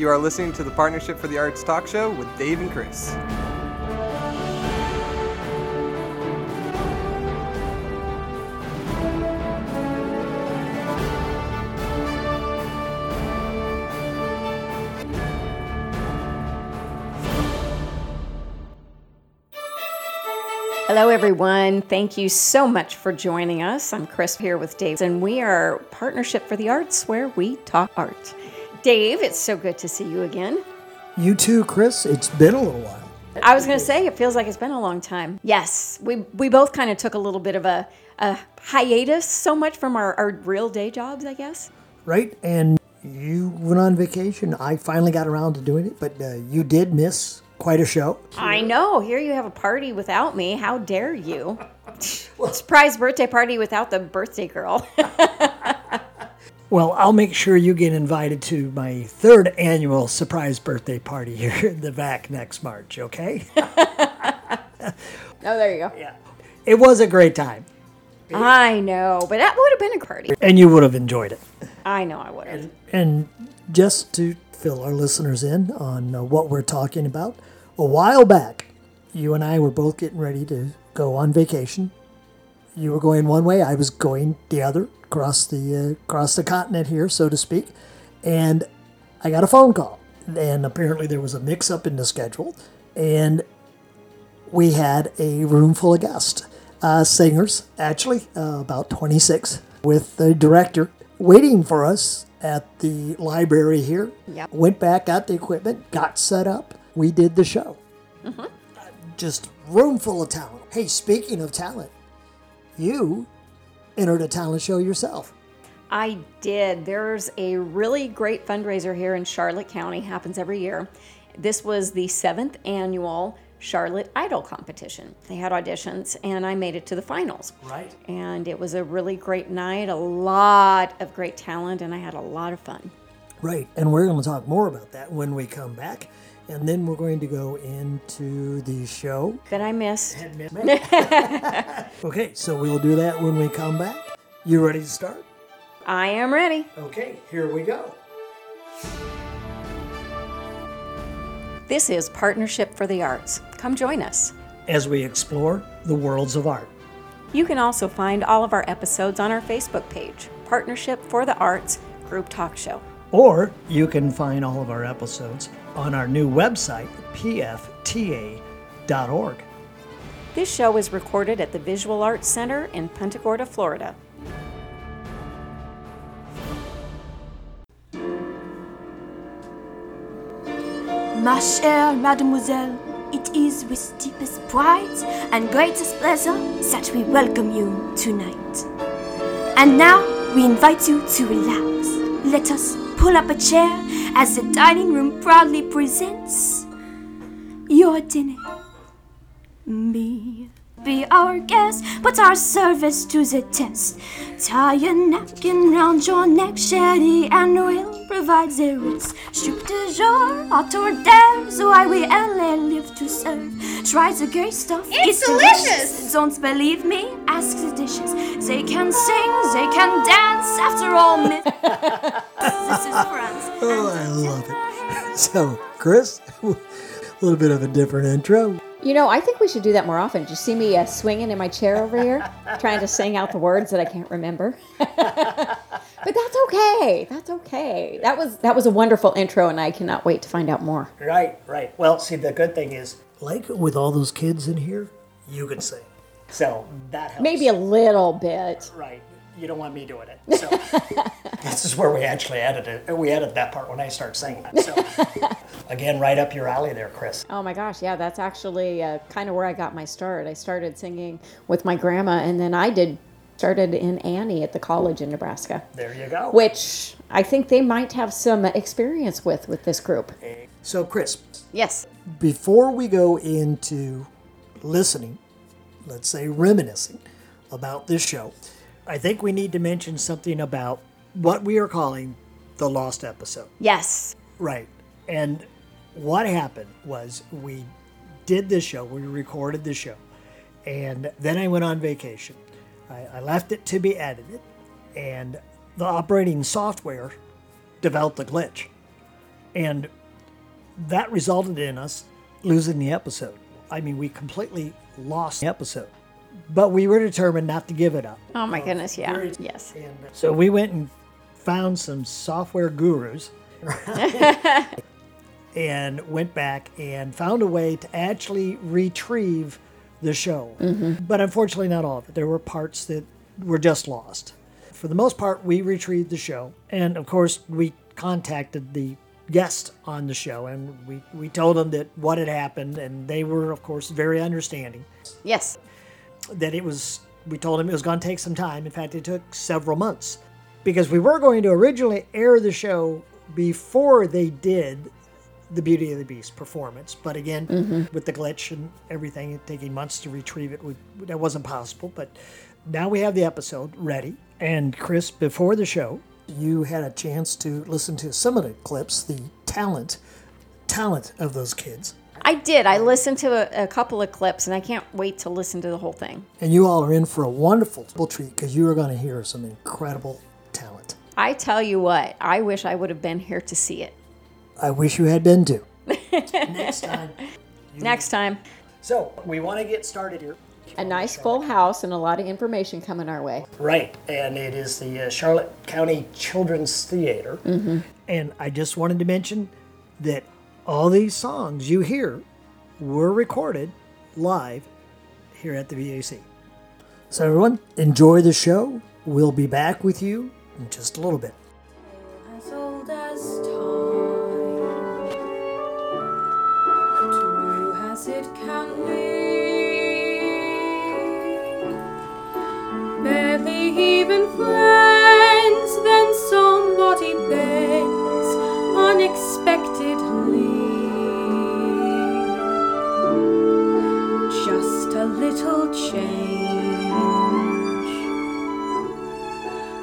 You are listening to the Partnership for the Arts talk show with Dave and Chris. Hello, everyone. Thank you so much for joining us. I'm Chris here with Dave, and we are Partnership for the Arts, where we talk art. Dave, it's so good to see you again. You too, Chris. It's been a little while. I was going to say, it feels like it's been a long time. Yes, we, we both kind of took a little bit of a, a hiatus so much from our, our real day jobs, I guess. Right? And you went on vacation. I finally got around to doing it, but uh, you did miss quite a show. I know. Here you have a party without me. How dare you? Surprise birthday party without the birthday girl. Well, I'll make sure you get invited to my third annual surprise birthday party here in the VAC next March, okay? oh, there you go. yeah. It was a great time, I know, but that would have been a party. and you would have enjoyed it. I know I would have. And just to fill our listeners in on uh, what we're talking about, a while back, you and I were both getting ready to go on vacation. You were going one way, I was going the other, across the uh, across the continent here, so to speak. And I got a phone call, and apparently there was a mix-up in the schedule, and we had a room full of guests, uh, singers, actually, uh, about 26, with the director waiting for us at the library here. Yep. Went back, got the equipment, got set up. We did the show. Uh, Just room full of talent. Hey, speaking of talent, you entered a talent show yourself. I did. There's a really great fundraiser here in Charlotte County, happens every year. This was the seventh annual Charlotte Idol competition. They had auditions, and I made it to the finals. Right. And it was a really great night, a lot of great talent, and I had a lot of fun. Right, and we're going to talk more about that when we come back. And then we're going to go into the show. That I missed. Okay, so we'll do that when we come back. You ready to start? I am ready. Okay, here we go. This is Partnership for the Arts. Come join us. As we explore the worlds of art. You can also find all of our episodes on our Facebook page, Partnership for the Arts Group Talk Show. Or you can find all of our episodes on our new website, pfta.org. This show is recorded at the Visual Arts Center in Punta Gorda, Florida. Ma chère mademoiselle, it is with deepest pride and greatest pleasure that we welcome you tonight. And now we invite you to relax. Let us pull up a chair as the dining room proudly presents your dinner. Be, be our guest, put our service to the test. Tie a napkin round your neck, Shetty, and we'll provide the rest. Soup de jour, hors hors d'oeuvres, why we only live to serve. Try the great stuff, It's delicious. Don't believe me? Ask the dishes. They can sing, they can dance. After all, myth. This is France. Oh, I love it. So, Chris, a little bit of a different intro. You know, I think we should do that more often. Did you see me uh, swinging in my chair over here, trying to sing out the words that I can't remember? but that's okay. That's okay. That was that was a wonderful intro, and I cannot wait to find out more. Right, right. Well, see, the good thing is, like with all those kids in here, you can sing. So that helps. Maybe a little bit. Right. You don't want me doing it. So this is where we actually edited. We edited that part when I start singing. So again, right up your alley there, Chris. Oh my gosh, yeah, that's actually uh, kind of where I got my start. I started singing with my grandma, and then I did started in Annie at the college in Nebraska, There you go. which I think they might have some experience with with this group. So, Chris, Yes. before we go into listening, let's say reminiscing about this show, I think we need to mention something about what we are calling the lost episode. Yes. Right. And what happened was we did this show, we recorded the show, and then I went on vacation. I, I left it to be edited, and the operating software developed a glitch. And that resulted in us losing the episode. I mean, we completely lost the episode. But we were determined not to give it up. Oh my goodness, yeah. Yes. And uh, so we went and found some software gurus and went back and found a way to actually retrieve the show. Mm-hmm. But unfortunately, not all of it. There were parts that were just lost. For the most part, we retrieved the show. And of course, we contacted the guest on the show and we, we told them that what had happened. And they were, of course, very understanding Yes. That it was we told him it was going to take some time. In fact it took several months. Because we were going to originally air the show before they did the beauty of the beast performance. But again mm-hmm. with the glitch and everything taking months to retrieve it we, that wasn't possible. But now we have the episode ready. And chris before the show you had a chance to listen to some of the clips the talent talent of those kids I did. I listened to a, a couple of clips and I can't wait to listen to the whole thing. And you all are in for a wonderful treat because you are going to hear some incredible talent. I tell you what, I wish I would have been here to see it. I wish you had been too. Next time. Next time, So, we want to get started here. a nice full house and a lot of information coming our way. Right, and it is the uh, Charlotte County Children's Theater. And I just wanted to mention that all these songs you hear were recorded live here at the VAC. So, everyone, enjoy the show. We'll be back with you in just a little bit. Barely even friends, then somebody little change.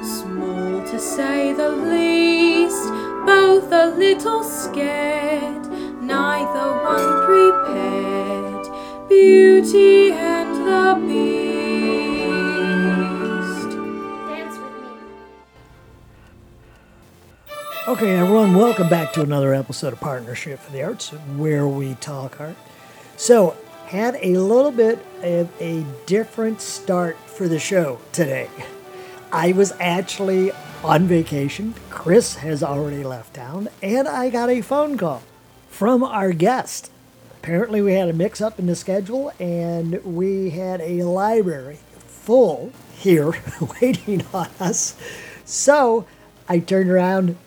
Small to say the least, both a little scared, neither one prepared. Beauty and the Beast. Dance with me. Okay, everyone, welcome back to another episode of Partnership for the Arts, where we talk art. So, had a little bit of a different start for the show today. I was actually on vacation. Chris has already left town, and I got a phone call from our guest. Apparently, we had a mix up in the schedule, and we had a library full here waiting on us. So, I turned around,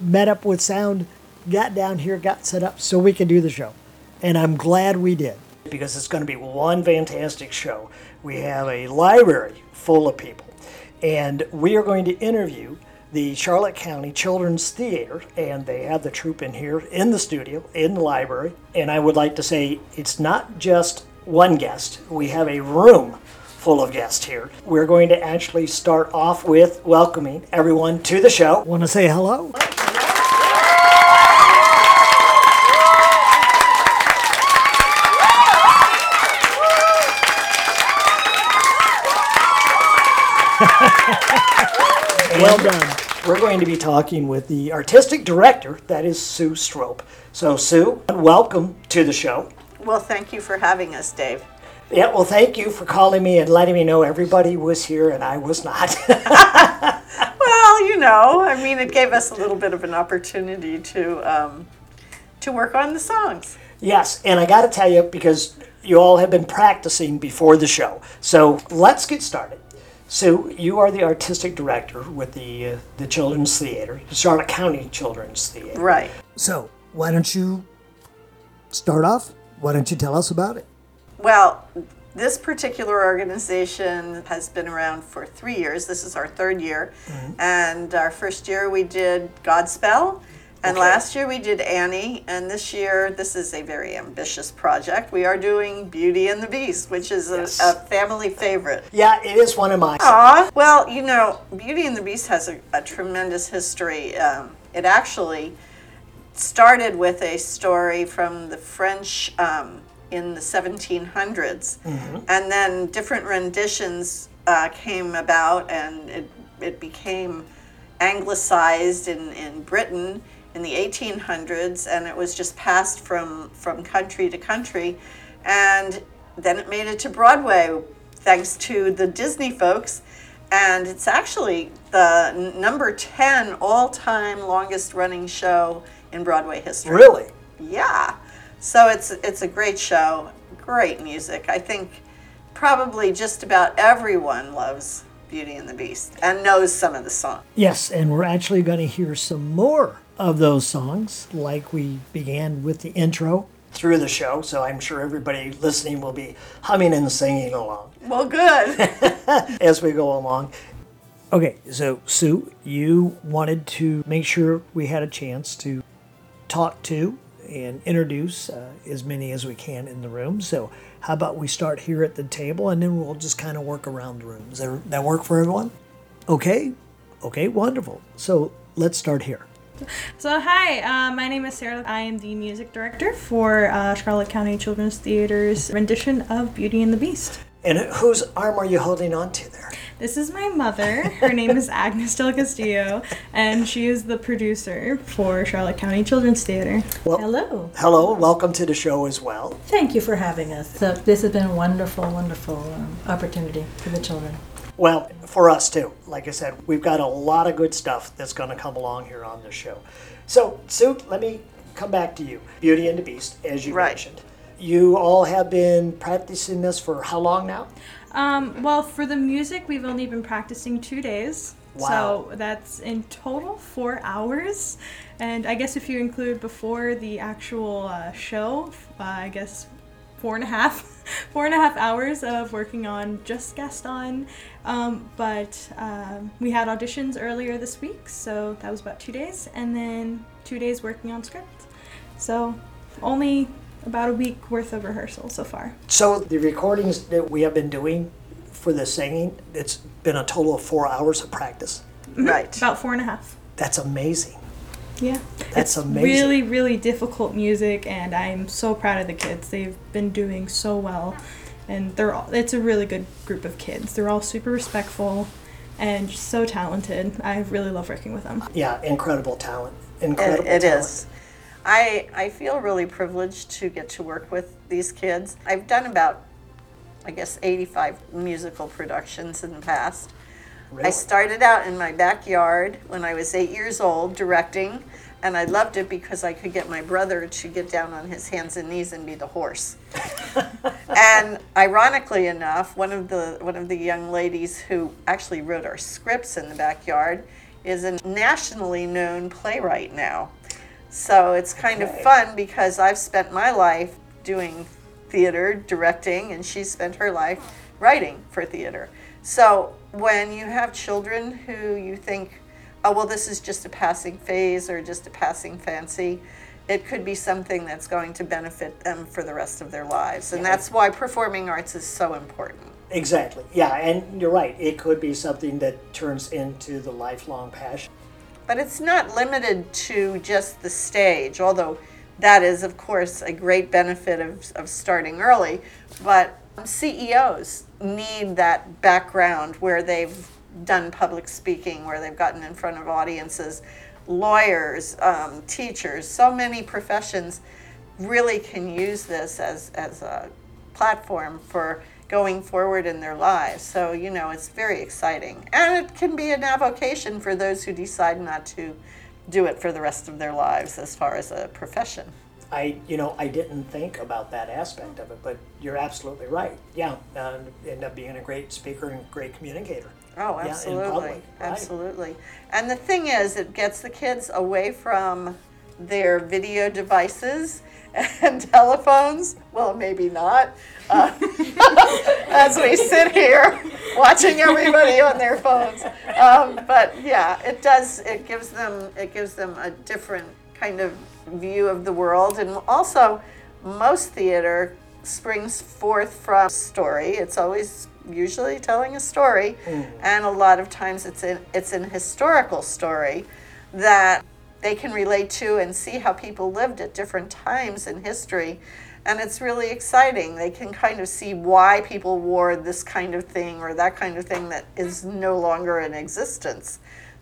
met up with sound, got down here, got set up so we could do the show. And I'm glad we did. Because it's going to be one fantastic show. We have a library full of people. And we are going to interview the Charlotte County Children's Theater. And they have the troupe in here in the studio, in the library. And I would like to say it's not just one guest, we have a room full of guests here. We're going to actually start off with welcoming everyone to the show. Want to say hello? Well done. We're going to be talking with the artistic director, that is Sue Strope. So, Sue, welcome to the show. Well, thank you for having us, Dave. Yeah, well, thank you for calling me and letting me know everybody was here and I was not. Well, you know, I mean, it gave us a little bit of an opportunity to um, to work on the songs. yes, and I got to tell you, because you all have been practicing before the show. So let's get started. Sue, you are the artistic director with the, uh, the Children's Theater, the Charlotte County Children's Theater. Right. So, why don't you start off? Why don't you tell us about it? Well, this particular organization has been around for three years. This is our third year, and our first year we did Godspell. And Okay. last year we did Annie, and this year this is a very ambitious project. We are doing Beauty and the Beast, which is a, Yes. a family favorite. Yeah, it is one of my. Aw. Well, you know, Beauty and the Beast has a, a tremendous history. Um, it actually started with a story from the French um, in the 1700s, and then different renditions uh, came about, and it, it became anglicized in, in Britain. In the 1800s, and it was just passed from from country to country, and then it made it to Broadway thanks to the Disney folks. And it's actually the number 10 all time longest running show in Broadway history. Really? Yeah. So it's it's a great show, great music. I think probably just about everyone loves Beauty and the Beast and knows some of the songs. Yes, and we're actually going to hear some more of those songs, like we began with the intro through the show. So I'm sure everybody listening will be humming and singing along Well, good. as we go along. Okay, so Sue, you wanted to make sure we had a chance to talk to and introduce uh, as many as we can in the room. So, how about we start here at the table and then we'll just kind of work around the room? Does that, that work for everyone? Okay, okay, wonderful. So, let's start here. So, hi, uh, my name is Sarah. I am the music director for uh, Charlotte County Children's Theater's rendition of Beauty and the Beast. And whose arm are you holding on to there? This is my mother. Her name is Agnes Del Castillo, and she is the producer for Charlotte County Children's Theater. Well, Hello. hello, welcome to the show as well. Thank you for having us. So this has been a wonderful, wonderful um, opportunity for the children. Well, for us too. Like I said, we've got a lot of good stuff that's going to come along here on the show. So, Sue, let me come back to you. Beauty and the Beast, as you Right. mentioned. You all have been practicing this for how long now? Um, well, for the music, we've only been practicing two days. Wow. So that's in total four hours. And I guess if you include before the actual uh, show, uh, I guess four and a half, four and a half hours of working on just Gaston. Um, but um, we had auditions earlier this week, so that was about two days, and then two days working on script. So only about a week worth of rehearsal so far. So, the recordings that we have been doing for the singing, it's been a total of four hours of practice. right. About four and a half. That's amazing. Yeah. That's it's amazing. Really, really difficult music, and I'm so proud of the kids. They've been doing so well, and they're all, it's a really good group of kids. They're all super respectful and just so talented. I really love working with them. Yeah, incredible talent. It, Incredible it talent. is. I, I feel really privileged to get to work with these kids. I've done about, I guess, 85 musical productions in the past. I started out in my backyard when I was eight years old directing, and I loved it because I could get my brother to get down on his hands and knees and be the horse. and ironically enough, one of the one of the young ladies who actually wrote our scripts in the backyard is a nationally known playwright now. So it's kind of fun because I've spent my life doing theater, directing, and she spent her life writing for theater. So when you have children who you think, oh, well, this is just a passing phase or just a passing fancy, it could be something that's going to benefit them for the rest of their lives. And that's why performing arts is so important. Exactly. Yeah, and you're right. It could be something that turns into the lifelong passion. But it's not limited to just the stage, although that is, of course, a great benefit of, of starting early. But CEOs need that background where they've done public speaking, where they've gotten in front of audiences. Lawyers, um, teachers, so many professions really can use this as, as a platform for going forward in their lives. So, you know, it's very exciting. And it can be an avocation for those who decide not to do it for the rest of their lives as far as a profession. I, you know, I didn't think about that aspect of it, but you're absolutely right. Yeah, uh, end up being a great speaker and great communicator. Oh, Yeah, absolutely. public, right. Absolutely. And the thing is, it gets the kids away from their video devices and telephones. Well, maybe not. Uh, as we sit here watching everybody on their phones. Um, but yeah, it does. It gives them. It gives them a different kind of view of the world, and also, most theater springs forth from story. It's always usually telling a story, hmm. and a lot of times it's in it's an historical story that they can relate to and see how people lived at different times in history. And it's really exciting. They can kind of see why people wore this kind of thing or that kind of thing that is no longer in existence.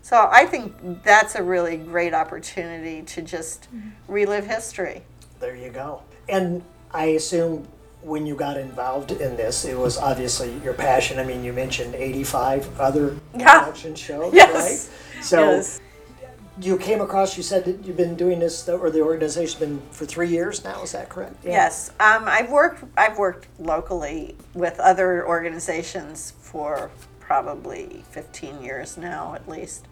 So I think that's a really great opportunity to just relive history. There you go. And I assume when you got involved in this, it was obviously your passion. I mean, you mentioned 85 other Yeah. production shows, Yes. right? So Yes. you came across, you said that you've been doing this, or the organization's been for three years now, is that correct? Yeah. Yes, um, I've worked. I've worked locally with other organizations for probably 15 years now, at least.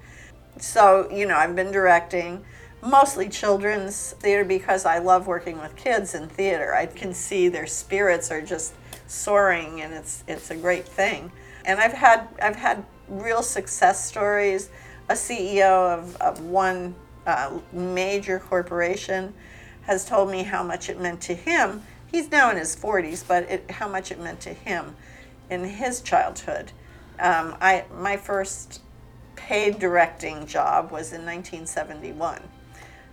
So you know, I've been directing mostly children's theater because I love working with kids in theater. I can see their spirits are just soaring, and it's it's a great thing. And I've had I've had real success stories. A CEO of, of one uh, major corporation has told me how much it meant to him. He's now in his 40s, but it, how much it meant to him in his childhood. Um, I my first paid directing job was in 1971.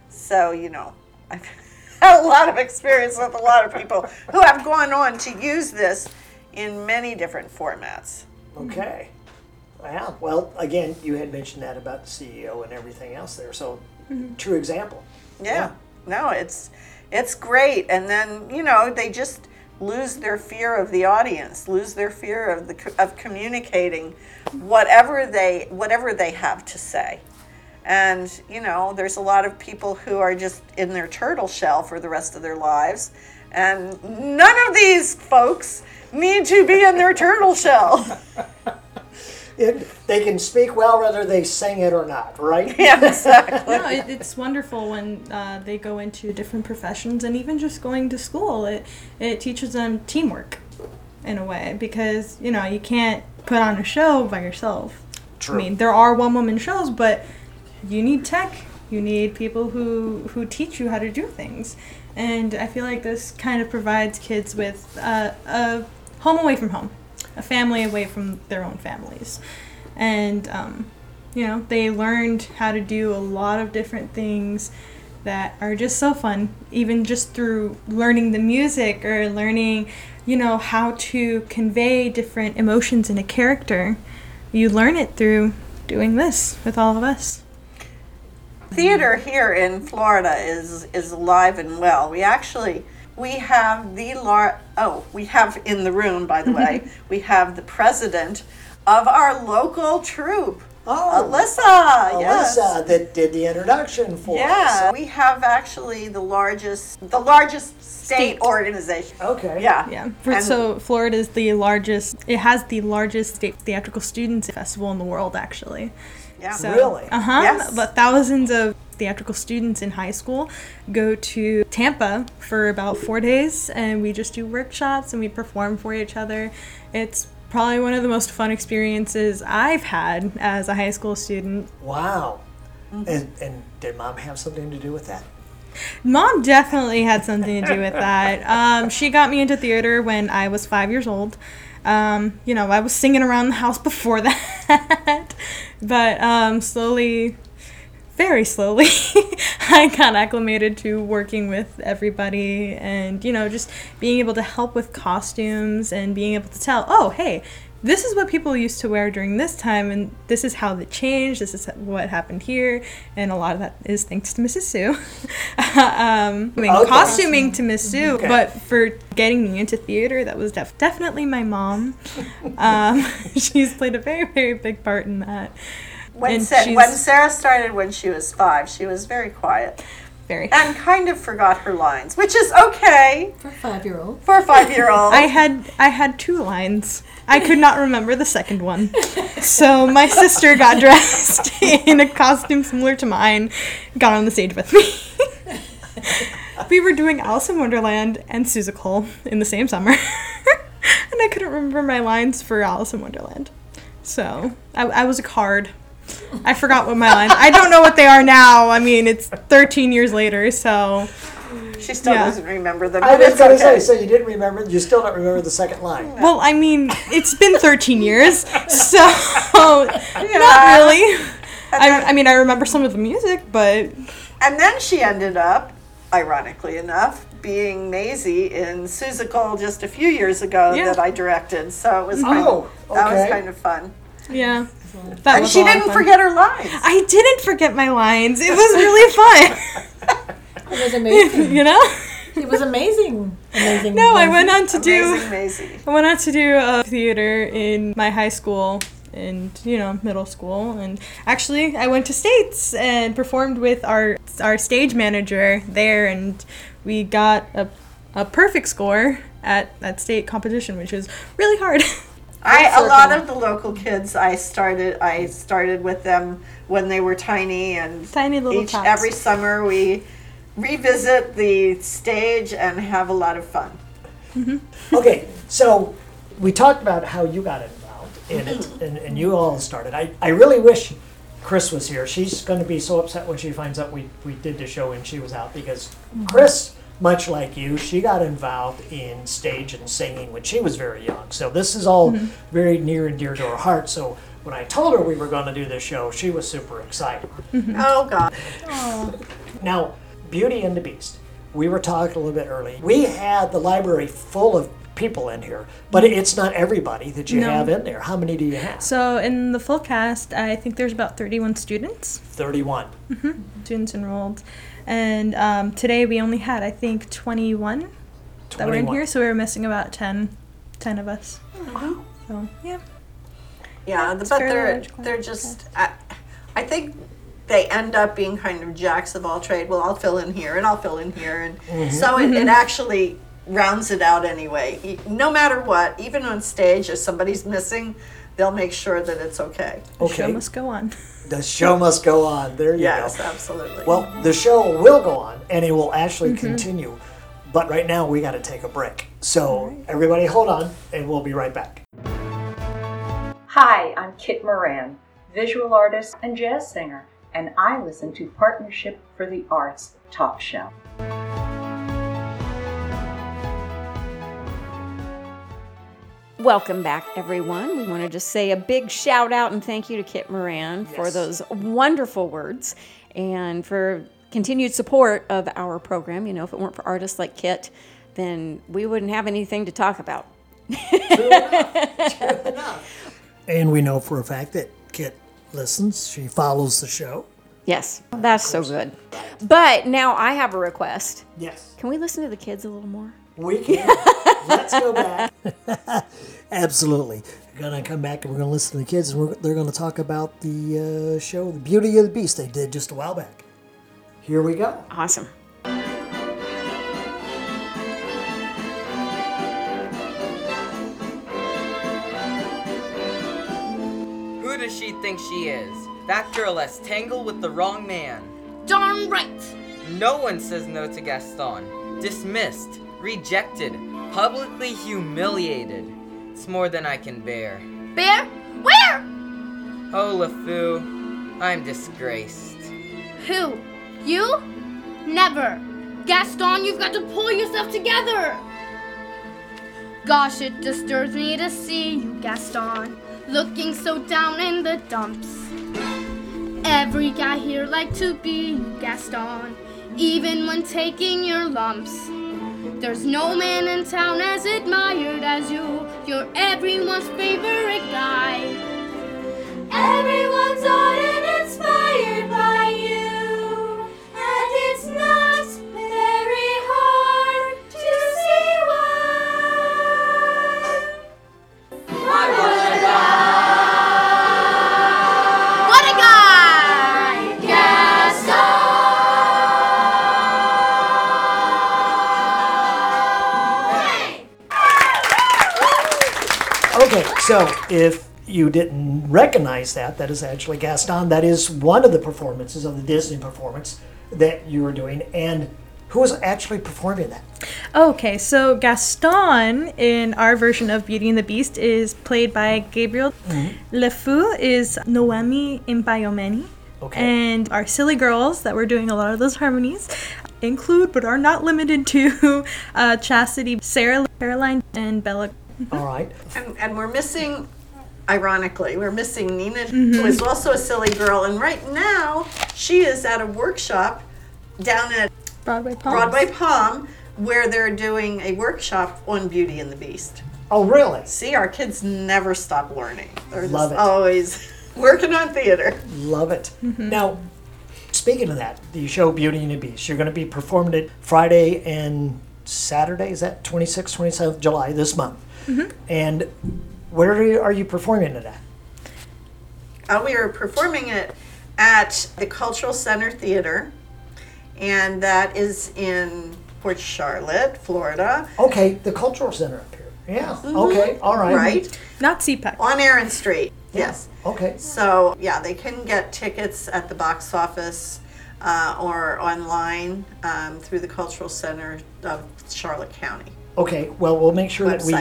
So you know, I've had a lot of experience with a lot of people who have gone on to use this in many different formats. Okay. Wow. Well, again, you had mentioned that about the CEO and everything else there. So, mm-hmm. true example. Yeah. No, it's it's great. And then, you know, they just lose their fear of the audience, lose their fear of the of communicating whatever they whatever they have to say. And, you know, there's a lot of people who are just in their turtle shell for the rest of their lives. And none of these folks need to be in their turtle shell. It, they can speak well whether they sing it or not, right? yeah, exactly. no, it, it's wonderful when uh, they go into different professions and even just going to school. It it teaches them teamwork in a way because you know you can't put on a show by yourself. True. I mean, there are one woman shows, but you need tech. You need people who who teach you how to do things, and I feel like this kind of provides kids with uh, a home away from home, a family away from their own families, and um, you know they learned how to do a lot of different things that are just so fun even just through learning the music or learning you know how to convey different emotions in a character. You learn it through doing this with all of us. Theater here in Florida is is alive and well. We actually we have the lar- oh we have in the room by the way we have the president of our local troupe, Oh, Alyssa. yes. Alyssa that did the introduction for Yeah, us. we have actually the largest the largest state, State. organization. Okay. Yeah. yeah For- And- so florida is the largest it has the largest state theatrical students festival in the world actually Yeah. So, Really? Uh huh. Yes. But thousands of theatrical students in high school go to Tampa for about four days, and we just do workshops and we perform for each other. It's probably one of the most fun experiences I've had as a high school student. Wow. Mm-hmm. And and did mom have something to do with that? Mom definitely had something to do with that. Um, she got me into theater when I was five years old. Um, you know, I was singing around the house before that, but um, slowly, very slowly, I got acclimated to working with everybody and, you know, just being able to help with costumes and being able to tell, oh, hey, this is what people used to wear during this time, and this is how it changed. This is what happened here, and a lot of that is thanks to Mrs. Sue. um, I mean, Okay. costuming to Miss Sue, Okay. but for getting me into theater, that was def- definitely my mom. Um, she's played a very, very big part in that. When, And Sa- when Sarah started when she was five, she was very quiet Very. and kind of forgot her lines, which is okay For a five year old. for a five year old. I had I had two lines. I could not remember the second one. So my sister got dressed in a costume similar to mine, got on the stage with me. we were doing Alice in Wonderland and Seussical in the same summer. and I couldn't remember my lines for Alice in Wonderland. So I, I was a card. I forgot what my lines. I don't know what they are now. I mean, it's 13 years later, so she still yeah. doesn't remember them. I but was it's going to okay. say, so you didn't remember, you still don't remember the second line. Well, I mean, it's been 13 years, so not really. I, I mean, I remember some of the music, but And then she ended up, ironically enough, being Maisie in Seussical just a few years ago Yeah. that I directed. So it was mm-hmm. kind Oh, of, that was kind of fun. yeah. That And she a lot of didn't fun. forget her lines. I didn't forget my lines. It was really fun. It was amazing. you know? it was amazing. Amazing. No, I went on to do Amazing Maisie. I went on to do uh, theater in my high school and you know middle school and actually I went to states and performed with our our stage manager there and we got a, a perfect score at that state competition which was really hard. I a lot of the local kids I started I started with them when they were tiny and Tiny little each tots. every summer we revisit the stage and have a lot of fun. Mm-hmm. Okay, so we talked about how you got involved in it and, and you all started. I, I really wish Chris was here. She's going to be so upset when she finds out we, we did the show and she was out because mm-hmm. Chris, much like you, she got involved in stage and singing when she was very young. So this is all mm-hmm. very near and dear to her heart. So when I told her we were going to do this show, she was super excited. Mm-hmm. Oh God. Now, Beauty and the Beast. We were talking a little bit early. We had the library full of people in here, but mm-hmm. it's not everybody that you No. have in there. How many do you have? So in the full cast, I think there's about 31 students, 31. students enrolled, and um, today we only had I think 21 that were in 21. here, so we were missing about 10, 10 of us. So yeah. Yeah, but fairly they're large they're just. I, I think they end up being kind of jacks of all trade. Well, I'll fill in here and I'll fill in here, and Mm-hmm. so it, it actually rounds it out anyway. E- No matter what, even on stage, if somebody's missing, they'll make sure that it's okay. The show Okay. must go on. The show must go on. There you Yes, go. absolutely. Well, the show will go on and it will actually Mm-hmm. continue. But right now we got to take a break. So everybody hold on and we'll be right back. Hi, I'm Kit Moran, visual artist and jazz singer, and I listen to Partnership for the Arts Talk Show. Welcome back, everyone. We want to just say a big shout out and thank you to Kit Moran for those wonderful words and for continued support of our program. You know, if it weren't for artists like Kit, then we wouldn't have anything to talk about. Enough, enough. And we know for a fact that Kit listens. She follows the show. Yes, that's so good. But now I have a request. Yes. Can we listen to the kids a little more? We can. Let's go back. Absolutely. We're going to come back and we're going to listen to the kids and we're, they're going to talk about the uh, show, The Beauty of the Beast, they did just a while back. Here we go. Awesome. Who does she think she is? That girl has tangled with the wrong man. Darn right. No one says no to Gaston. Dismissed, rejected, publicly humiliated. It's more than I can bear. Bear? Where? Oh, LeFou, I'm disgraced. Who? You? Never. Gaston, you've got to pull yourself together. Gosh, it disturbs me to see you, Gaston, looking so down in the dumps. Every guy here like to be you, Gaston, even when taking your lumps. There's no man in town as admired as you. You're everyone's favorite guy. Everyone's on so if you didn't recognize that, that is actually Gaston. That is one of the performances of the Disney performance that you were doing. And who was actually performing that? Okay, so Gaston in our version of Beauty and the Beast is played by Gabriel. Mm-hmm. LeFou is Noemi Impayomeni. Okay. And our silly girls that were doing a lot of those harmonies include, but are not limited to, uh, Chastity, Sarah, Caroline, and Bella. All right. and, and we're missing, ironically, we're missing Nina, mm-hmm. who is also a silly girl, and right now she is at a workshop down at Broadway Palms. Broadway Palm where they're doing a workshop on Beauty and the Beast. Oh, really? See, our kids never stop learning. They're Love just it. always. Working on theater. Love it. Mm-hmm. Now, speaking of that, the show Beauty and the Beast, you're going to be performing it Friday and Saturday. Is that 26th, 27th July this month? And where are you, are you performing it at? Uh, we are performing it at the Cultural Center Theater, and that is in Port Charlotte, Florida, Okay, the Cultural Center up here. Yeah. Okay. All right. right? Not CPAC. On Aaron Street. Yes. Okay. So, yeah, they can get tickets at the box office uh, or online um, through the Cultural Center of Charlotte County. Okay. Well, we'll make sure that we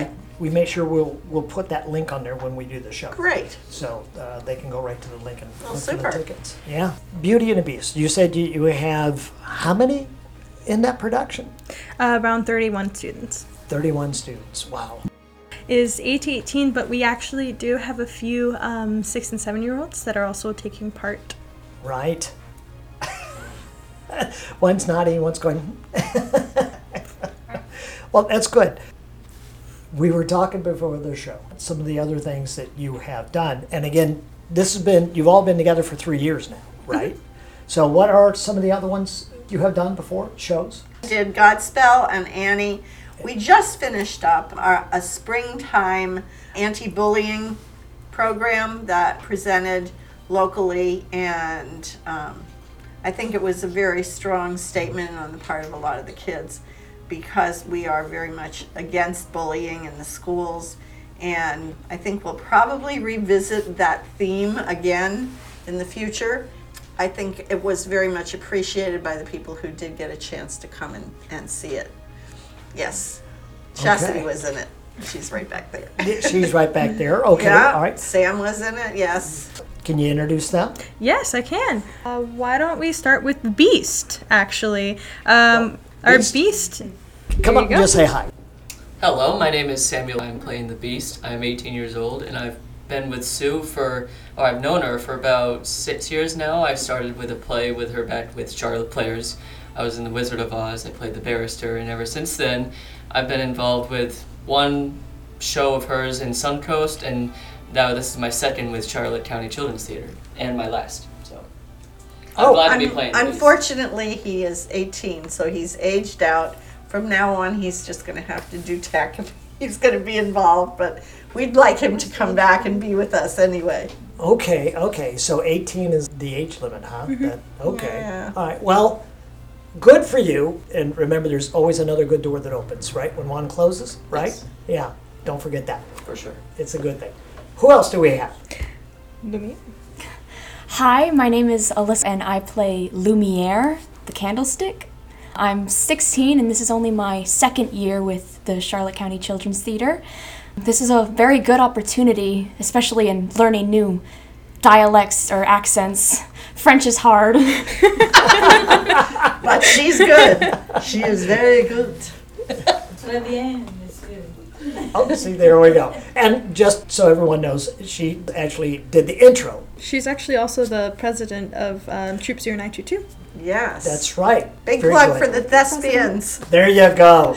we make sure we'll we'll put that link on there when we do the show. Great. So uh, they can go right to the link and Oh, look for the super. tickets. Yeah. Beauty and the Beast. You said you, you have how many in that production? Uh, around 31 students. 31 students. Wow. Is 8 to 18, but we actually do have a few um, 6 and 7 year olds that are also taking part. Right. one's nodding, one's going. well, that's good. We were talking before the show some of the other things that you have done, and again, this has been you've all been together for three years now, right? so, what are some of the other ones you have done before shows? did Godspell and Annie. We just finished up our, a springtime anti bullying program that presented locally, and um, I think it was a very strong statement on the part of a lot of the kids because we are very much against bullying in the schools. And I think we'll probably revisit that theme again in the future. I think it was very much appreciated by the people who did get a chance to come and, and see it. Yes. Chastity Okay. was in it. She's right back there. She's right back there. Okay, yeah. all right. Sam was in it, yes. Can you introduce them? Yes, I can. Uh, why don't we start with Beast, actually? Um, our Beast. Beast. Come There up you and just say hi. Hello, my name is Samuel. I'm playing the Beast. I'm 18 years old, and I've been with Sue for, or I've known her for about six years now. I started with a play with her back with Charlotte Players. I was in The Wizard of Oz. I played the barrister, and ever since then, I've been involved with one show of hers in Suncoast, and now this is my second with Charlotte County Children's Theater, and my last. So, I'm Oh, glad to be Un- playing. the Beast. unfortunately, he is 18, so he's aged out. From now on, he's just going to have to do tech. He's going to be involved, but we'd like him to come back and be with us anyway. Okay, okay. So 18 is the age limit, huh? Mm-hmm. That, okay. Yeah. All right. Well, good for you. And remember, there's always another good door that opens, right? When one closes, right? Yes. Yeah. Don't forget that. for sure. It's a good thing. Who else do we have? Lumiere. Hi, my name is Alyssa and I play Lumiere, the candlestick. I'm 16 and this is only my second year with the Charlotte County Children's Theater. This is a very good opportunity, especially in learning new dialects or accents. French is hard. But she's good. she is very good. Très bien, monsieur. Oh, see, there we go. And just so everyone knows, she actually did the intro. She's actually also the president of um, Troupe 0922. Yes. That's right. Big Very plug good. for the thespians. There you go.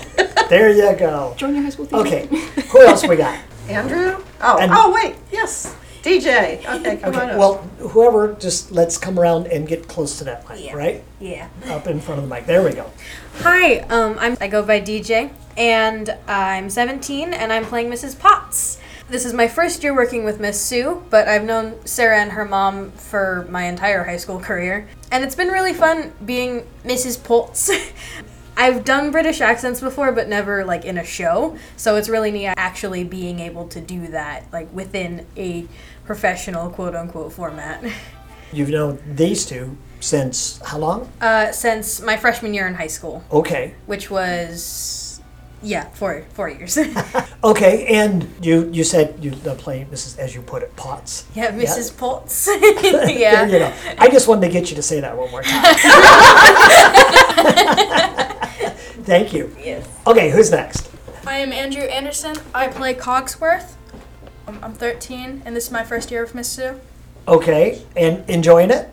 There you go. Join your high school theater. Okay. Who else we got? Andrew? Oh, And- oh wait, yes. DJ. Okay, come on Okay. up. Well, whoever, just let's come around and get close to that mic, right? Yeah. Up in front of the mic. There we go. Hi, um, I'm I go by DJ, and I'm 17, and I'm playing Mrs. Potts. This is my first year working with Miss Sue, but I've known Sarah and her mom for my entire high school career, and it's been really fun being Mrs. Potts. I've done British accents before, but never like in a show, so it's really neat actually being able to do that like within a professional quote unquote format. You've known these two since how long? Uh, since my freshman year in high school. Okay. which was yeah four four years Okay, and you you said you uh, play Mrs. as you put it, Potts. yeah mrs potts There you yeah. I just wanted to get you to say that one more time. Thank you. yes Okay, who's next? I am Andrew Anderson. I play Cogsworth. I'm 13, and this is my first year with Miss Sue. Okay, and enjoying it?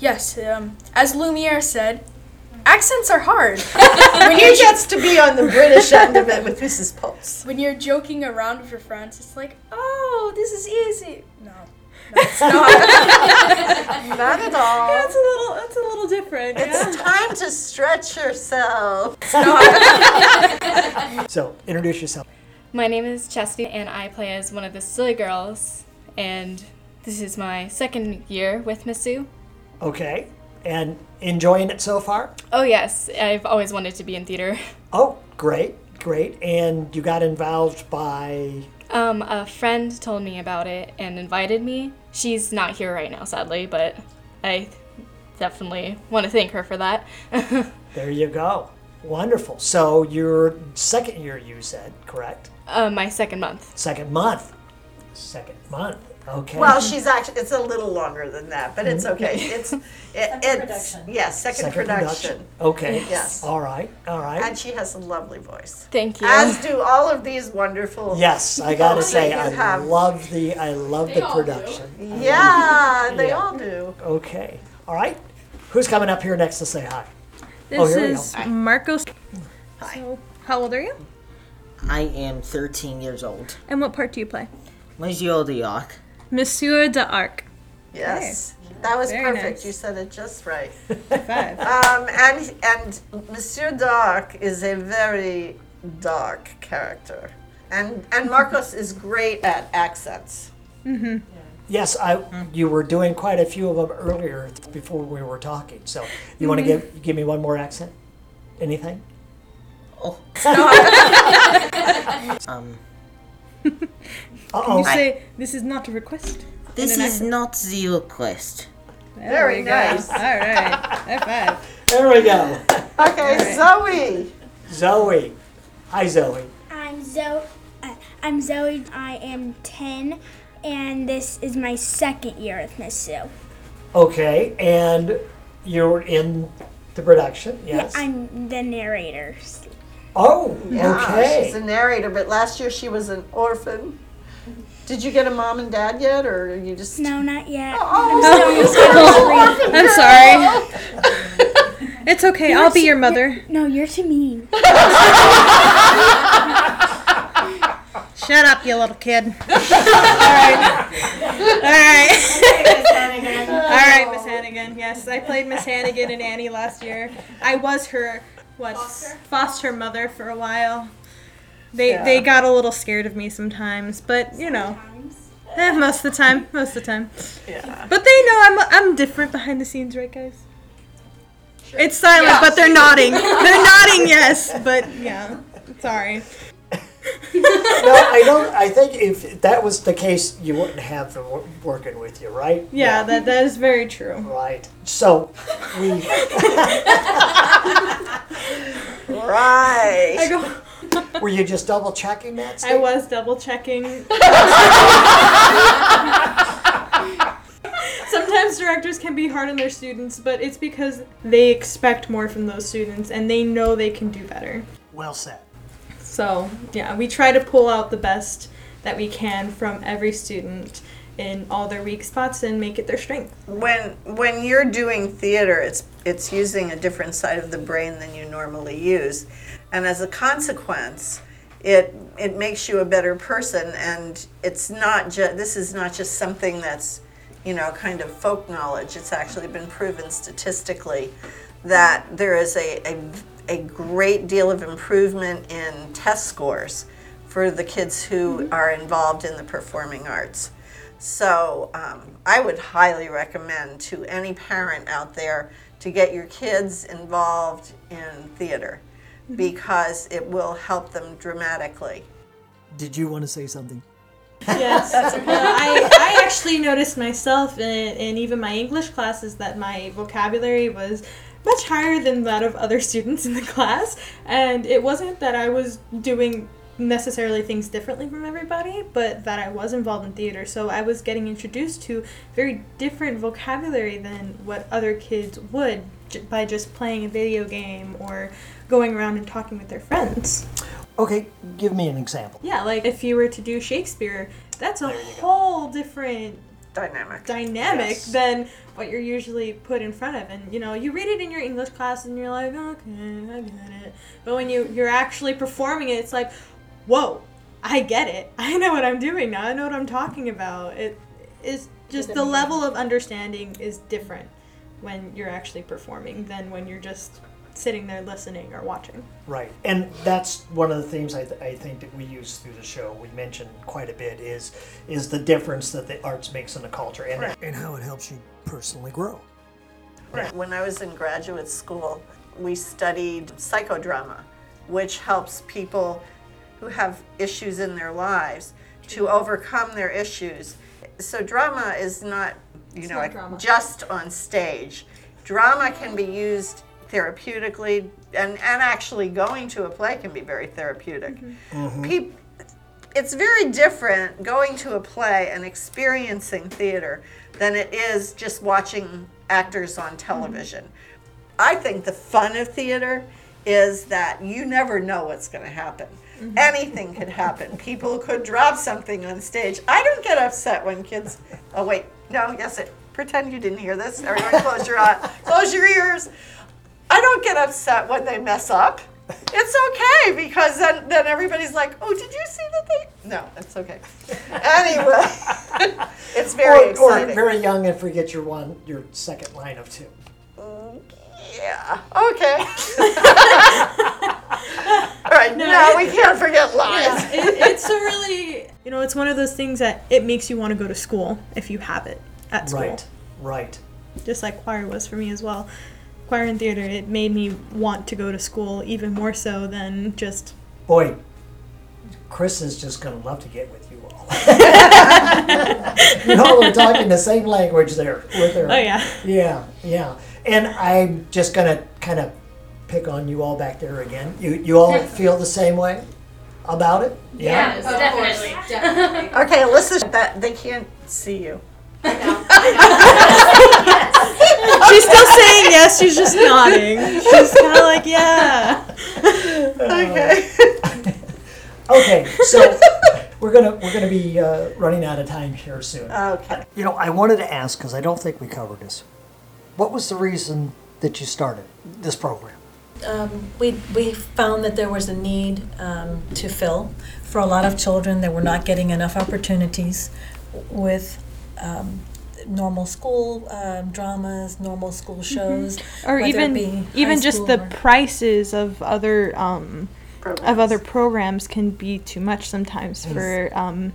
Yes, um, as Lumiere said, accents are hard. when he gets to be on the British end of it with Mrs. Potts. when you're joking around with your friends, it's like, oh, this is easy. No. That's no, not. not at all. Yeah, it's a little. It's a little different. It's yeah. time to stretch yourself. So, introduce yourself. My name is Chastity, and I play as one of the Silly Girls. And this is my second year with Miss Sue. Okay. And enjoying it so far? Oh, yes, I've always wanted to be in theater. Oh, great, great. And you got involved by. Um, a friend told me about it and invited me. She's not here right now, sadly, but I definitely want to thank her for that. There you go. Wonderful. So, your second year, you said, correct? uh, my second month. Second month. Second month. Okay. Well, she's actually, it's a little longer than that, but it's okay. It's, it, it's, yes, second, production. Okay. Yes. All right. All right. And she has a lovely voice. Thank you. As do all of these wonderful. Yes, I gotta say, you I have. love the I love the production. Yeah, they Yeah. all do. Okay. All right. Who's coming up here next to say hi? This oh, here we is go. Marcos. Hi. So, how old are you? I am 13 years old. And what part do you play? Monsieur de Arc. Monsieur D'Arque. Yes. That was Very perfect. nice. You said it just right. Five. Um, and and Monsieur Dark is a very dark character, and and Marcos is great at accents. Mm-hmm. Yes, I. You were doing quite a few of them earlier before we were talking. So you want to give give me one more accent? Anything? Oh. um, Can Uh-oh. you say this is not a request? this In an is accent? not the request. There Very we go. nice. All right. High five. There we go. Okay, Zoe. Zoe. Hi, Zoe. I'm Zoe. Uh, I'm Zoe. I am ten, and this is my second year with Miss Sue. Okay, and you're in the production, yes? Yeah, I'm the narrator. oh, Yeah, okay. she's a narrator, but last year she was an orphan. Did you get a mom and dad yet, or are you just? No, not yet. Oh, I'm oh. still orphan I'm sorry. It's okay. I'll be your mother. No, you're too mean. Shut up, you little kid. All right. All right. All right, Miss Hannigan. Yes, I played Miss Hannigan and Annie last year. I was her what foster, mother for a while. They Yeah. they got a little scared of me sometimes, but you know, eh, most of the time, most of the time. Yeah. But they know I'm I'm different behind the scenes, right, guys? It's silent, Yeah. but they're nodding. They're nodding, yes. But yeah, sorry. no, I don't. I think if that was the case, you wouldn't have them wo- working with you, right? Yeah, that that is very true. Right. So we. Right. I go. Were you just double checking that? I Steve? was double checking. Sometimes directors can be hard on their students, but it's because they expect more from those students and they know they can do better. Well said. So, yeah, we try to pull out the best that we can from every student in all their weak spots and make it their strength. When when you're doing theater, it's it's using a different side of the brain than you normally use, and as a consequence, it it makes you a better person. And it's not just this is not just something that's you know kind of folk knowledge. It's actually been proven statistically that there is a a, a great deal of improvement in test scores for the kids who are involved in the performing arts. So um, I would highly recommend to any parent out there to get your kids involved in theater because it will help them dramatically. Did you want to say something? Yes, uh, I, I actually noticed myself in, in even my English classes that my vocabulary was much higher than that of other students in the class. And it wasn't that I was doing necessarily things differently from everybody, but that I was involved in theater. So I was getting introduced to very different vocabulary than what other kids would j- by just playing a video game or going around and talking with their friends. Okay, give me an example. Yeah, like if you were to do Shakespeare, that's a whole different dynamic dynamic Yes. than what you're usually put in front of. And you know, you read it in your English class and you're like, okay, I get it. But when you you're actually performing it, it's like, whoa, I get it. I know what I'm doing now. I know what I'm talking about. It is just the level of understanding is different when you're actually performing than when you're just sitting there listening or watching. Right, and that's one of the themes I, th- I think that we use through the show. We mentioned quite a bit is is the difference that the arts makes in the culture, and Right. and how it helps you personally grow. Right. When I was in graduate school, we studied psychodrama, which helps people who have issues in their lives to overcome their issues. So drama is not, you It's know, not drama. just on stage. Drama can be used therapeutically, and, and actually going to a play can be very therapeutic. Mm-hmm. Mm-hmm. Peop- it's very different going to a play and experiencing theater than it is just watching actors on mm-hmm. television. I think the fun of theater is that you never know what's going to happen. Anything could happen. People could drop something on stage. I don't get upset when kids. Oh wait, no, yes, it. Pretend you didn't hear this. Everyone, close your eyes, close your ears. I don't get upset when they mess up. It's okay because then, then everybody's like, oh, did you see that they? No, it's okay. Anyway, it's very or, or very young and forget your one your second line of two. Yeah. Okay. All right. No, we can't forget lines. Yeah, it, it's a really, you know, it's one of those things that it makes you want to go to school if you have it at school. Right, right. Just like choir was for me as well. Choir and theater, it made me want to go to school even more so than just. Boy, Chris is just going to love to get with you all. you all are talking the same language there with her. Oh, yeah. Yeah, yeah. And I'm just going to kind of pick on you all back there again. You you all feel the same way about it? Yes, definitely. definitely. Okay, Alyssa, That they can't see you. She's still saying yes, she's just nodding. She's kind of like, yeah. Okay. Okay, so we're gonna we're gonna be uh, running out of time here soon. Okay. You know, I wanted to ask because I don't think we covered this. What was the reason that you started this program? Um, we, we found that there was a need um, to fill for a lot of children that were not getting enough opportunities with um, normal school um, dramas, normal school shows, or whether it be even even just the or- prices of other um, of other programs can be too much sometimes Yes. for um,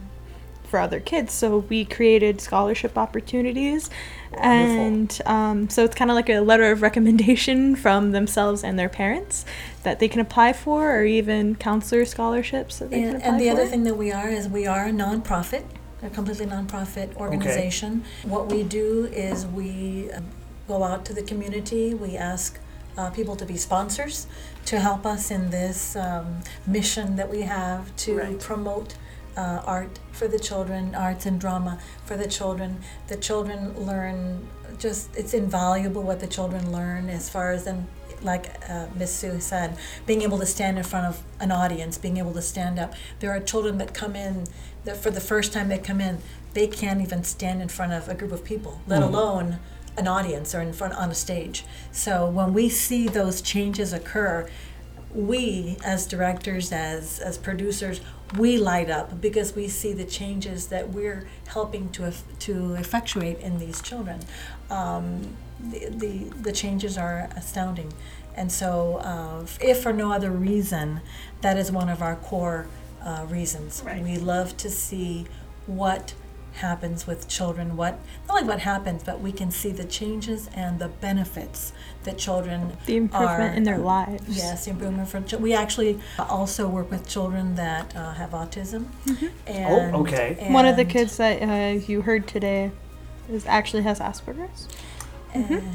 for other kids. So we created scholarship opportunities, and um, so it's kind of like a letter of recommendation from themselves and their parents that they can apply for, or even counselor scholarships that they can And, apply and the for. other thing that we are is we are a nonprofit, a completely nonprofit organization. What we do is we uh, go out to the community, we ask uh, people to be sponsors to help us in this um, mission that we have to Right. promote uh, art for the children, arts and drama for the children. The children learn just, it's invaluable what the children learn as far as them, like uh, Miss Sue said, being able to stand in front of an audience, being able to stand up. There are children that come in, that for the first time they come in, they can't even stand in front of a group of people, let Mhm. alone an audience or in front on a stage. So when we see those changes occur, we as directors as as producers we light up because we see the changes that we're helping to to effectuate in these children um, the, the the changes are astounding and so uh, if for no other reason that is one of our core uh, reasons we love to see what happens with children what not only what happens but we can see the changes and the benefits that children The improvement are- in their lives. yes the improvement for chil- we actually also work with children that uh, have autism and, Mm-hmm. One of the kids that uh, you heard today is actually has Asperger's.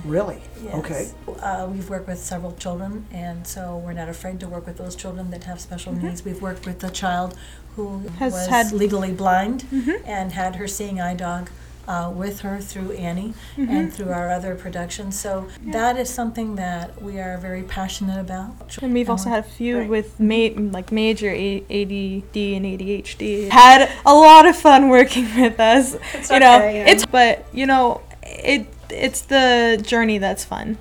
Really? Yes. Okay. Uh, we've worked with several children, and so we're not afraid to work with those children that have special needs. We've worked with a child who Has was had- legally blind and had her seeing eye dog uh, with her through Annie and through our other productions. So that is something that we are very passionate about. And we've also had a few with ma- like major A- ADD and ADHD. Had a lot of fun working with us. It's you know, okay, yeah. it's but you know, it it's the journey that's fun.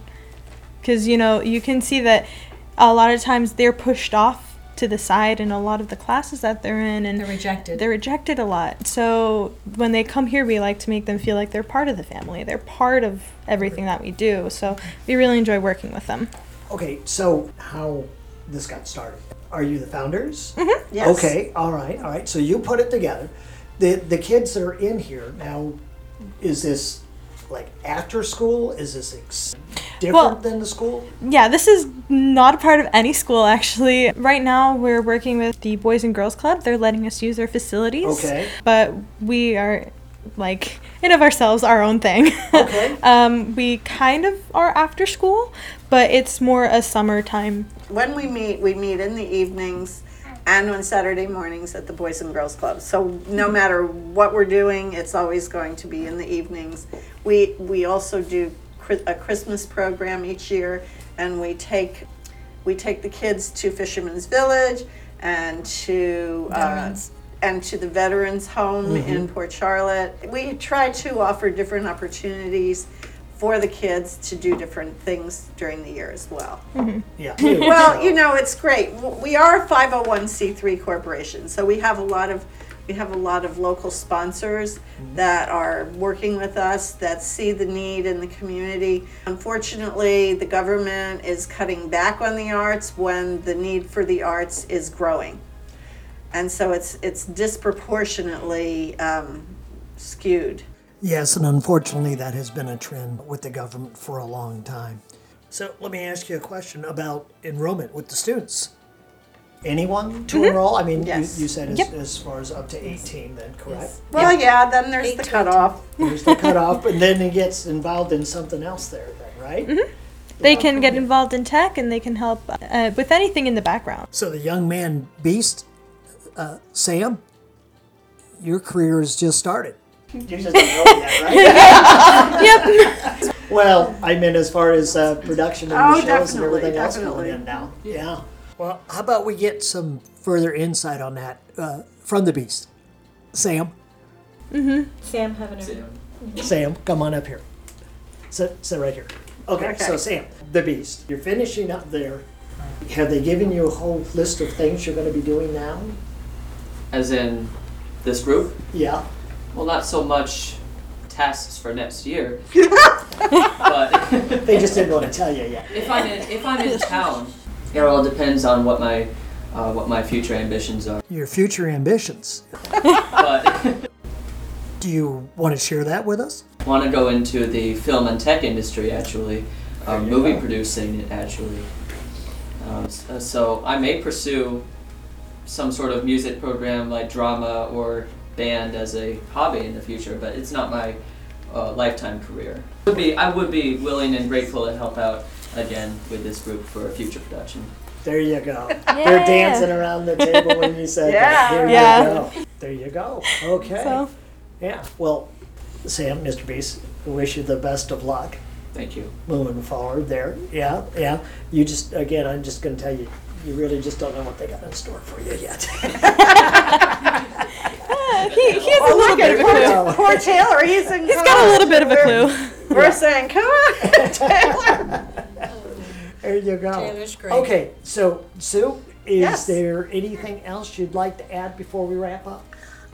Cuz you know, you can see that a lot of times they're pushed off to the side in a lot of the classes that they're in and They're rejected. they're rejected a lot. So when they come here, we like to make them feel like they're part of the family. They're part of everything that we do. So we really enjoy working with them. Okay, so how this got started? Are you the founders? Mm-hmm. Yes. Okay, all right, all right. So you put it together. The the kids that are in here now, is this like after school? Is this ex- different Well- than the school? Yeah, this is not a part of any school actually. Right now, we're working with the Boys and Girls Club. They're letting us use their facilities. Okay. But we are like in of ourselves our own thing. Okay. um, we kind of are after school, but it's more a summertime. When we meet, we meet in the evenings and on Saturday mornings at the Boys and Girls Club. So no matter what we're doing, it's always going to be in the evenings. We we also do a Christmas program each year, and we take we take the kids to Fisherman's Village and to uh, and to the Veterans Home in Port Charlotte. We try to offer different opportunities for the kids to do different things during the year as well. Yeah. Well, you know, it's great. W- We are a 501c3 corporation, so we have a lot of we have a lot of local sponsors that are working with us that see the need in the community. Unfortunately, the government is cutting back on the arts when the need for the arts is growing. And so it's it's disproportionately um, skewed. Yes, and unfortunately, that has been a trend with the government for a long time. So let me ask you a question about enrollment with the students. Anyone to enroll? I mean, Yes. you, you said as, Yep. as far as up to 18, then, correct? Well, yeah, then there's the cutoff. There's the cutoff, and then he gets involved in something else there, then, right? They can get involved in tech and they can help uh, with anything in the background. So the young man beast, uh, Sam, your career has just started. You just don't know yet, right? Yep. Well, I mean, as far as uh, production and Oh, the shows and definitely, everything else definitely. going in now. Yeah. Well, how about we get some further insight on that uh, from the beast? Sam, Mm-hmm. Sam, have an Sam, come on up here. Sit, sit right here. Okay, so Okay. Sam, the beast, you're finishing up there. Have they given you a whole list of things you're going to be doing now? As in this group? Yeah. Well, not so much tasks for next year, but They just didn't want to tell you yet. if I'm in, if I'm in town, it all depends on what my uh, what my future ambitions are. Your future ambitions. But Do you want to share that with us? want to go into the film and tech industry actually, um, movie producing actually. Um, s- uh, so I may pursue some sort of music program like drama or band as a hobby in the future, but it's not my uh, lifetime career. Would be I would be willing and grateful to help out again with this group for a future production. There you go. They're dancing around the table when you said that. Yeah. There Yeah. you go. There you go. Okay. So- Yeah. Well, Sam, Mr. Beast, we wish you the best of luck Thank you. moving forward there. Yeah, yeah. You just, again, I'm just going to tell you, you really just don't know what they got in store for you yet. He, he has a little bit of a clue. Poor Taylor, he's in He's got a little bit of a clue. We're saying, come on, Taylor. there you go. Taylor's great. Okay, so Sue, is Yes. there anything else you'd like to add before we wrap up?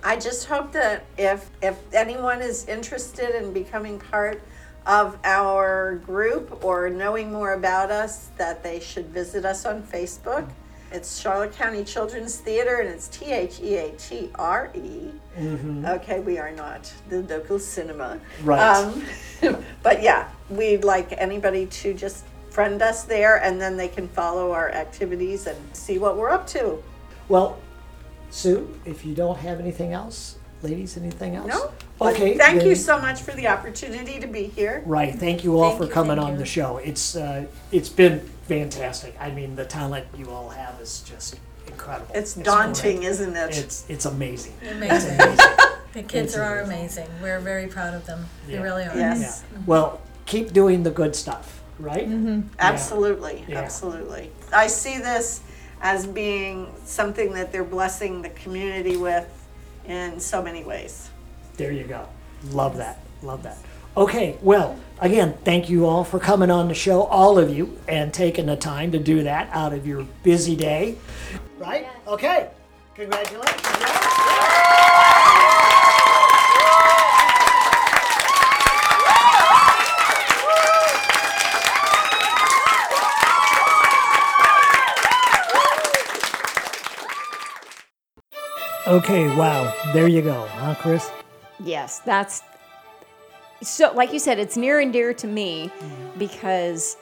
I just hope that if if anyone is interested in becoming part of our group or knowing more about us, that they should visit us on Facebook. It's Charlotte County Children's Theater, and it's T H E A T R E. Okay, we are not the local cinema. Right. Um, but yeah, we'd like anybody to just friend us there, and then they can follow our activities and see what we're up to. Well, Sue, if you don't have anything else, ladies, anything else? No? But Okay. Thank you then- so much for the opportunity to be here. Right. Thank you all Thank for you, coming thank on you. the show. It's uh, it's been fantastic. I mean, the talent you all have is just incredible. It's daunting, great. isn't it? It's it's amazing. Amazing. It's amazing. The kids It's are amazing. amazing. We're very proud of them. They Yeah. really are. Yes. Yeah. Well, keep doing the good stuff. Right. Absolutely, Yeah. absolutely. I see this as being something that they're blessing the community with in so many ways. There you go. Love that. Love that. Okay, well, again, thank you all for coming on the show, all of you, and taking the time to do that out of your busy day. Right? Okay. Congratulations. Okay, wow. There you go, huh, Chris? Yes, that's so. Like you said, it's near and dear to me mm. because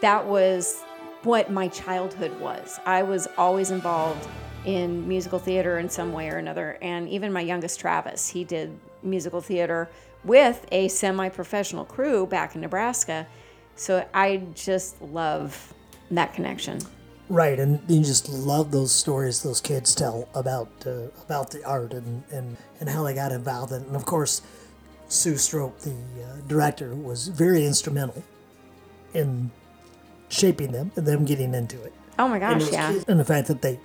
that was what my childhood was. I was always involved in musical theater in some way or another, and even my youngest Travis, he did musical theater with a semi-professional crew back in Nebraska. So I just love that connection. Right, and you just love those stories those kids tell about uh, about the art and, and, and how they got involved in it. And of course, Sue Troupe, the uh, director, was very instrumental in shaping them and them getting into it. Oh my and gosh, those yeah. kids- And the fact that they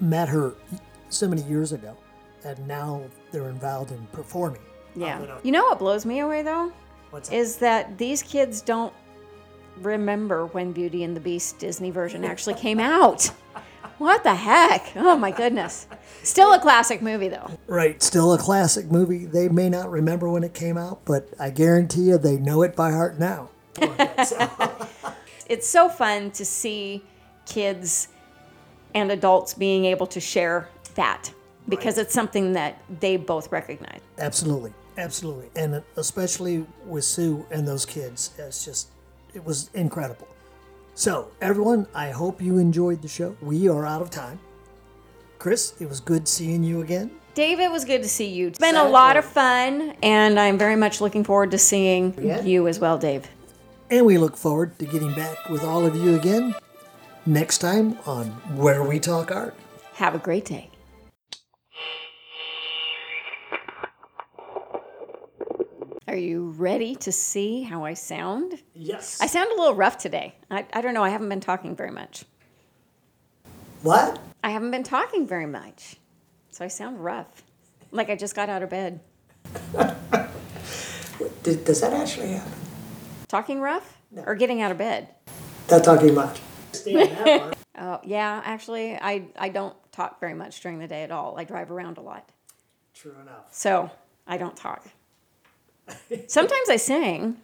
met her so many years ago, and now they're involved in performing. Yeah. You know what blows me away though? Is that these kids don't remember when Beauty and the Beast Disney version actually came out. What the heck? Oh my goodness. Still a classic movie though. Right, still a classic movie. They may not remember when it came out, but I guarantee you they know it by heart now. It's so fun to see kids and adults being able to share that because it's something that they both recognize. Absolutely, absolutely, and especially with Sue and those kids, it's just it was incredible. So, everyone, I hope you enjoyed the show. We are out of time. Chris, it was good seeing you again. Dave, it was good to see you. It's been a lot of fun, and I'm very much looking forward to seeing Yeah. you as well, Dave. And we look forward to getting back with all of you again next time on Where We Talk Art. Have a great day. Are you ready to see how I sound? Yes. I sound a little rough today. I, I don't know. I haven't been talking very much. What? I haven't been talking very much. So I sound rough. Like I just got out of bed. Does, does that actually happen? Talking rough? Or getting out of bed? Not talking much. Oh, yeah, actually, I, I don't talk very much during the day at all. I drive around a lot. True enough. So I don't talk. Sometimes I sing.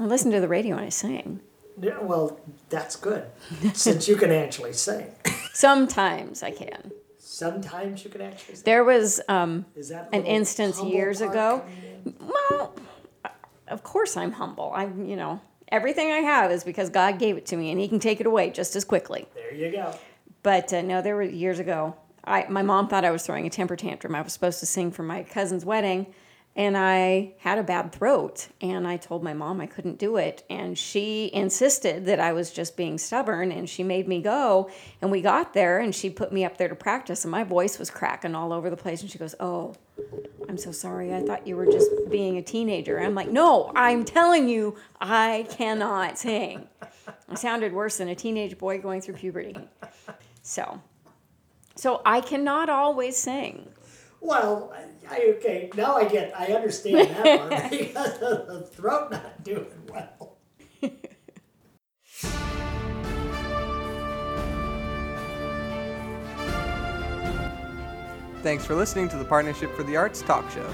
I listen to the radio and I sing. Yeah, well, that's good, since you can actually sing. Sometimes I can. Sometimes you can actually sing. There was um, an instance years ago. Well, of course I'm humble. I'm, you know, everything I have is because God gave it to me, and He can take it away just as quickly. There you go. But uh, no, there were years ago. I my mom thought I was throwing a temper tantrum. I was supposed to sing for my cousin's wedding, and I had a bad throat. And I told my mom I couldn't do it, and she insisted that I was just being stubborn, and she made me go. And we got there, and she put me up there to practice, and my voice was cracking all over the place. And she goes, "Oh, I'm so sorry. I thought you were just being a teenager." I'm like, "No, I'm telling you, I cannot sing." I sounded worse than a teenage boy going through puberty. So, so I cannot always sing. Well, I, I- okay, now I get, I understand that part because of the throat not doing well. Thanks for listening to the Partnership for the Arts talk show.